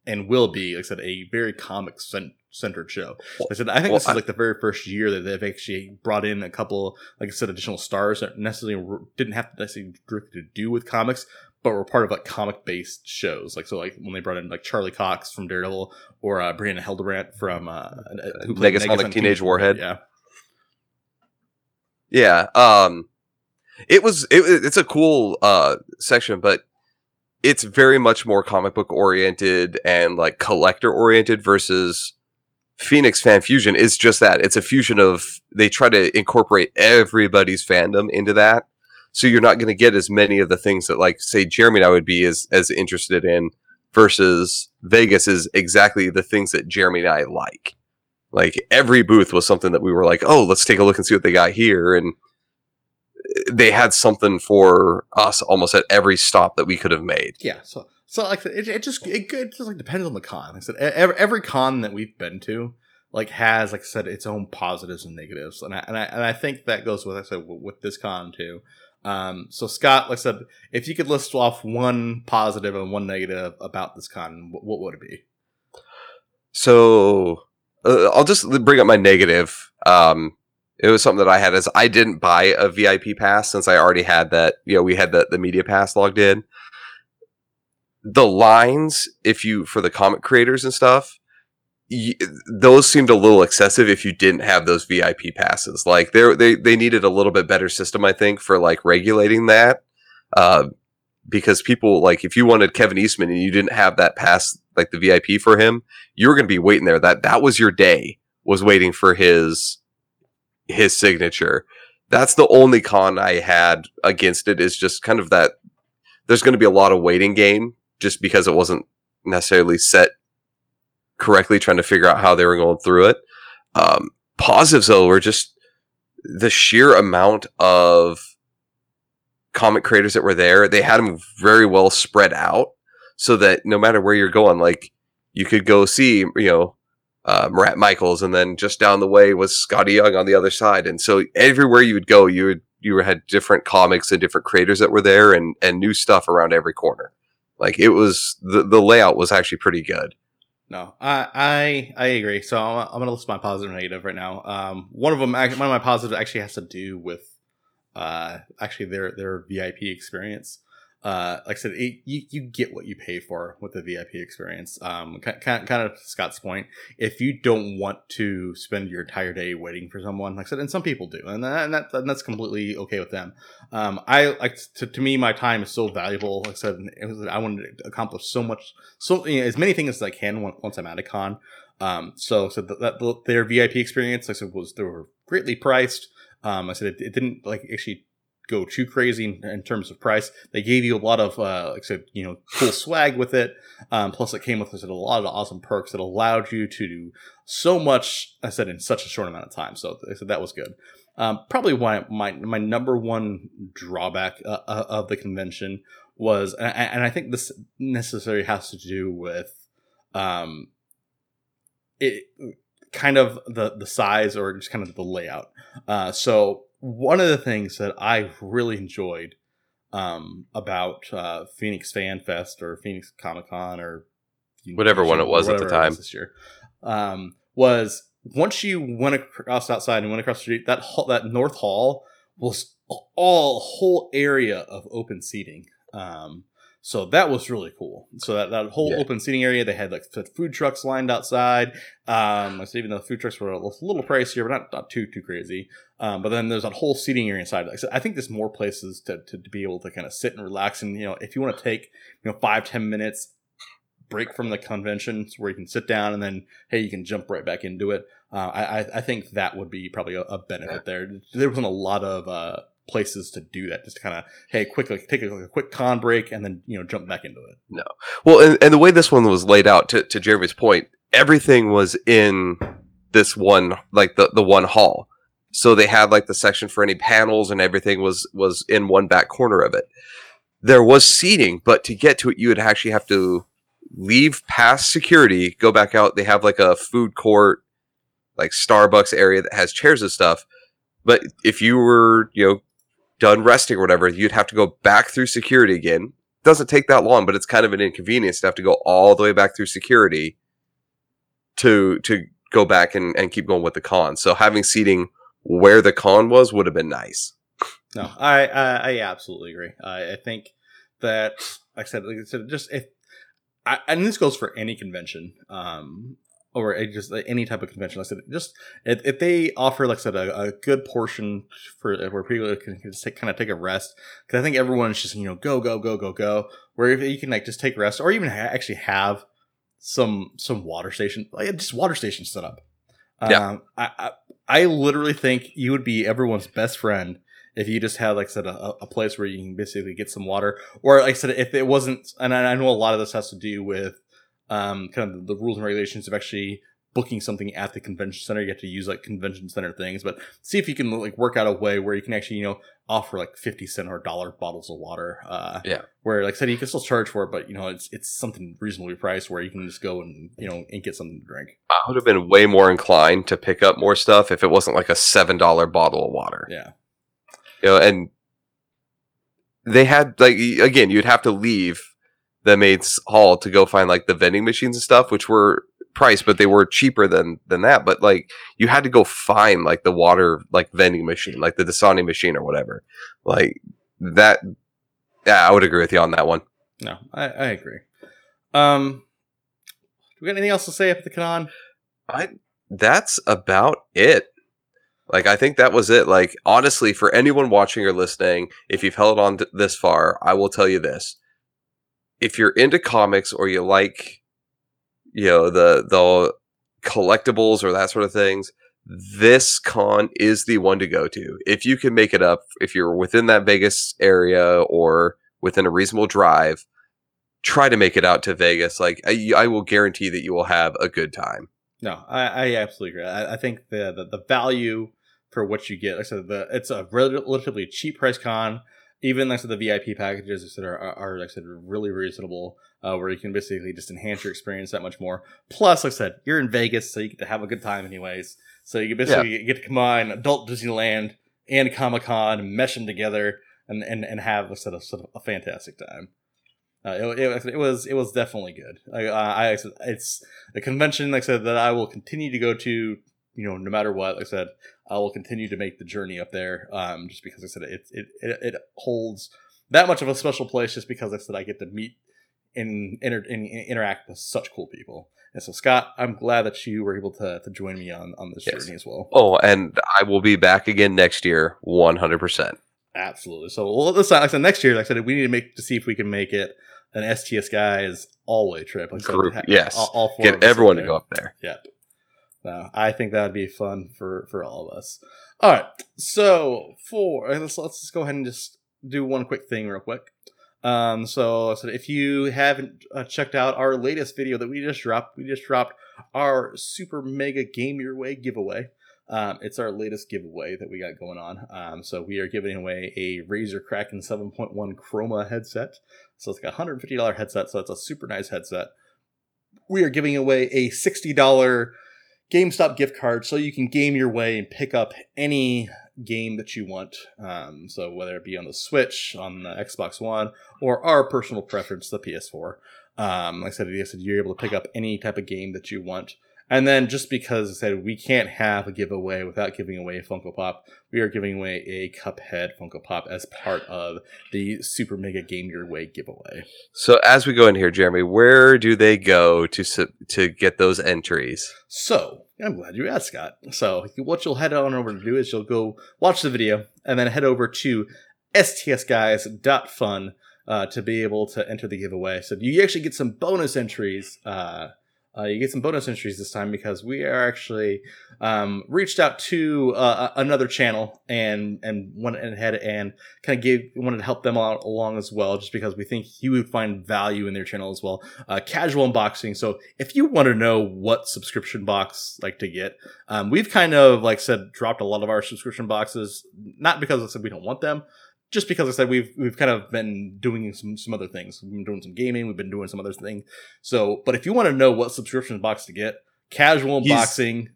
and will be, like I said, a very comic cent- centered show. Like I said, I think Well, this is I- like the very first year that they've actually brought in a couple, like I said, additional stars that necessarily didn't have to necessarily directly to do with comics, but were part of like comic based shows. Like so, like when they brought in like Charlie Cox from Daredevil or uh, Brianna Hildebrandt from uh, who played Negasonic on Teenage Warhead. Yeah, Yeah. Um it was it, it's a cool uh section, but it's very much more comic book oriented and like collector oriented versus Phoenix Fan Fusion is just that. It's a fusion of they try to incorporate everybody's fandom into that. So you're not going to get as many of the things that like say Jeremy and I would be as as interested in versus Vegas is exactly the things that Jeremy and I like. Like every booth was something that we were like, "Oh, let's take a look and see what they got here." And eh, they had something for us almost at every stop that we could have made. yeah. So so like it, it just it, it just like depends on the con. Like I said every, every con that we've been to like has like I said its own positives and negatives, and I and I, and I think that goes with like I said with this con too. Um, so Scott, like I said, if you could list off one positive and one negative about this con, what, would it be? So uh, I'll just bring up my negative. Um, it was something that I had as I didn't buy a VIP pass since I already had that. You know, we had the the media pass logged in. The lines, if you for the comic creators and stuff, those seemed a little excessive if you didn't have those VIP passes. Like they they they needed a little bit better system, I think, for like regulating that. Uh, because people like if you wanted Kevin Eastman and you didn't have that pass, like the VIP for him, you were going to be waiting there. That that was your day was waiting for his his signature. That's the only con I had against it is just kind of that there's going to be a lot of waiting game just because it wasn't necessarily set correctly trying to figure out how they were going through it. Um, positives though were just the sheer amount of comic creators that were there. They had them very well spread out so that no matter where you're going, like you could go see, you know, uh, Michaels, and then just down the way was Skottie Young on the other side. And so everywhere you would go, you would you had different comics and different creators that were there, and and new stuff around every corner. Like it was the the layout was actually pretty good. No, I I I agree. So I'm, I'm gonna list my positive and negative right now. Um, one of them, one of my positives actually has to do with, uh, actually their their VIP experience. Uh, like I said, it, you you get what you pay for with the VIP experience. Um, kind kind of Scott's point, if you don't want to spend your entire day waiting for someone, like I said, and some people do, and, that, and, that, and that's completely okay with them. Um, I like to, to me, my time is so valuable. Like I said, was, I wanted to accomplish so much, so you know, as many things as I can once I'm at a con. Um, so so that, that their VIP experience, like I said, was they were greatly priced. Um, I said it, it didn't like actually go too crazy in, in, terms of price. They gave you a lot of, uh, like I said, you know, cool swag with it. Um, plus, it came with a lot of awesome perks that allowed you to do so much. I said in such a short amount of time. So I said that was good. Um, probably why my my number one drawback uh, uh, of the convention was, and I, and I think this necessarily has to do with, um, it kind of the the size or just kind of the layout. Uh, so one of the things that I really enjoyed um, about uh, Phoenix Fan Fest or Phoenix Comic Con or whatever one it was at the time this year um, was once you went across outside and went across the street, that hall, that north hall was all whole area of open seating. Um, so that was really cool. So that, that whole yeah. open seating area, they had like food trucks lined outside. Um, so even though the food trucks were a little pricier, but not, not too too crazy. Um, but then there's that whole seating area inside. Like, so I think there's more places to, to, to be able to kind of sit and relax. And you know, if you want to take you know five ten minutes break from the conventions where you can sit down and then hey you can jump right back into it. Uh, I I think that would be probably a, a benefit there. There wasn't a lot of uh, places to do that. Just kind of hey, quickly take a, like a, quick con break and then you know jump back into it. No, well, and, and the way this one was laid out, to to Jeremy's point, everything was in this one like the the one hall. So they had like the section for any panels and everything was was in one back corner of it. There was seating, but to get to it, you would actually have to leave past security, go back out. They have like a food court, like Starbucks area that has chairs and stuff. But if you were, you know, done resting or whatever, you'd have to go back through security again. Doesn't take that long, but it's kind of an inconvenience to have to go all the way back through security to to go back and, and keep going with the con. So having seating where the con was would have been nice. No, I I, I absolutely agree. I, I think that, like I said, like I said, just if, I, and this goes for any convention. Um, or just any type of convention. Like I said, just if, if they offer, like I said, a, a good portion for where people can just take, kind of take a rest, because I think everyone's just you know go go go go go. Where if you can like just take rest, or even ha- actually have some some water station, like just water stations set up. Yeah. Um, I, I I literally think you would be everyone's best friend if you just had like I said a, a place where you can basically get some water, or like I said if it wasn't, and I know a lot of this has to do with um, kind of the, the rules and regulations of actually booking something at the convention center. You have to use like convention center things, but see if you can like work out a way where you can actually, you know, offer like 50 cent or dollar bottles of water. Uh, yeah. Where like I said, you can still charge for it, but you know, it's, it's something reasonably priced where you can just go and, you know, and get something to drink. I would have been way more inclined to pick up more stuff if it wasn't like a $7 bottle of water. Yeah. You know, and they had like, again, you'd have to leave the maids hall to go find like the vending machines and stuff, which were priced, but they were cheaper than than that. But like you had to go find like the water like vending machine, like the Dasani machine or whatever. Like that. Yeah, I would agree with you on that one. No, I, I agree. Um, do we got anything else to say at the con? I that's about it. Like I think that was it. Like honestly, for anyone watching or listening, if you've held on this far, I will tell you this: if you're into comics or you like you know the the collectibles or that sort of things this con is the one to go to. If you can make it up if you're within that vegas area or within a reasonable drive try to make it out to vegas. Like i, I will guarantee that you will have a good time. No i, I absolutely agree. I, I think the, the, the value for what you get like i said the, it's a relatively cheap price con even like said, the VIP packages said, are, are, are like I said really reasonable, uh, where you can basically just enhance your experience that much more. Plus, like I said, you're in Vegas, so you get to have a good time anyways. So you basically yeah. get to combine adult Disneyland and Comic Con, mesh them together, and, and, and have a sort of, sort of a fantastic time. Uh, it, it, it, was it was definitely good. I, I it's a convention like I said that I will continue to go to. You know, no matter what. Like I said, I will continue to make the journey up there, um, just because I said it it, it, it holds that much of a special place just because I said I get to meet and, inter- and interact with such cool people. And so, Scott, I'm glad that you were able to, to join me on, on this Yes. journey as well. Oh, and I will be back again next year, one hundred percent. Absolutely. So, well, this like I said, next year, like I said, we need to make to see if we can make it an STS guys all way trip. Like Group, yes. all, all Get everyone to go up there. Yep. No, I think that'd be fun for for all of us. All right. So for let's let's just go ahead and just do one quick thing real quick. Um, so, so if you haven't uh, checked out our latest video that we just dropped, we just dropped our super mega game your way giveaway. Um, it's our latest giveaway that we got going on. Um, so we are giving away a Razer Kraken 7.1 Chroma headset. So it's like a $150 headset. So it's a super nice headset. We are giving away a $60 GameStop gift card so you can game your way and pick up any game that you want. Um, so whether it be on the Switch, on the Xbox One, or our personal preference, the PS4. Um, like I said, like I said, you're able to pick up any type of game that you want. And then just because I said we can't have a giveaway without giving away a Funko Pop, we are giving away a Cuphead Funko Pop as part of the Super Mega Game Your Way giveaway. So as we go in here, Jeremy, where do they go to to get those entries? So I'm glad you asked, Scott. So what you'll head on over to do is you'll go watch the video and then head over to stsguys.fun uh, to be able to enter the giveaway. So you actually get some bonus entries. Uh, uh, you get some bonus entries this time because we are actually um, reached out to uh, another channel and and went ahead and kind of gave wanted to help them out along as well, just because we think you would find value in their channel as well. Uh, casual unboxing. So if you want to know what subscription box like to get, um, we've kind of like said dropped a lot of our subscription boxes, not because I said we don't want them, just because I said we've we've kind of been doing some some other things. We've been doing some gaming, we've been doing some other things. So, but if you want to know what subscription box to get, casual He's- unboxing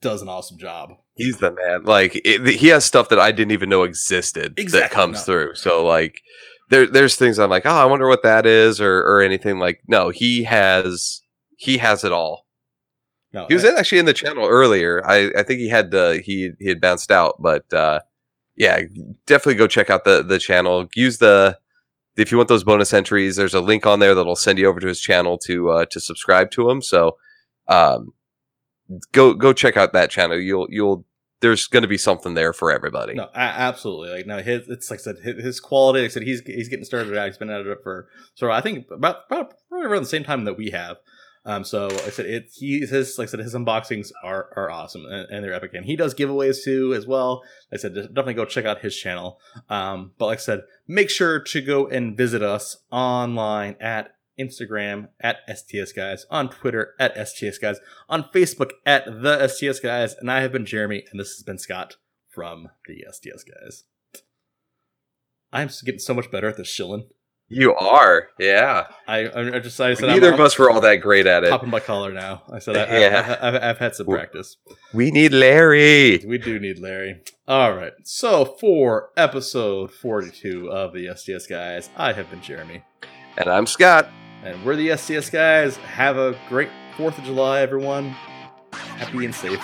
does an awesome job. He's the man. Like it, he has stuff that I didn't even know existed that comes no. through. So like there there's things I'm like, oh, I wonder what that is, or or anything like. No, he has he has it all. No, He was in, actually in the channel earlier. I I think he had uh, he he had bounced out, but uh, yeah, definitely go check out the the channel. Use the if you want those bonus entries. There's a link on there that'll send you over to his channel to uh, to subscribe to him. So um, go go check out that channel. You'll you'll there's going to be something there for everybody. No, absolutely. Like no, his it's like I said, his, quality. Like I said, he's he's getting started out. He's been at it for so I think about about probably around the same time that we have. Um, so I said it he his like I said his unboxings are are awesome and, and they're epic. And he does giveaways too as well. I said definitely go check out his channel. Um, but like I said, make sure to go and visit us online at Instagram at STS Guys, on Twitter at STS Guys, on Facebook at the STS Guys, and I have been Jeremy, and this has been Scott from the STS Guys. I'm getting so much better at this shilling. You are, yeah. I, I just I said Neither I'm, of us were all that great at it. popping my collar now. I said I, I, Yeah. I, have I've had some practice. We need Larry. We do need Larry. All right. So for episode 42 of the STS Guys, I have been Jeremy. And I'm Scott. And we're the STS guys. Have a great 4th of July, everyone. Happy and safe.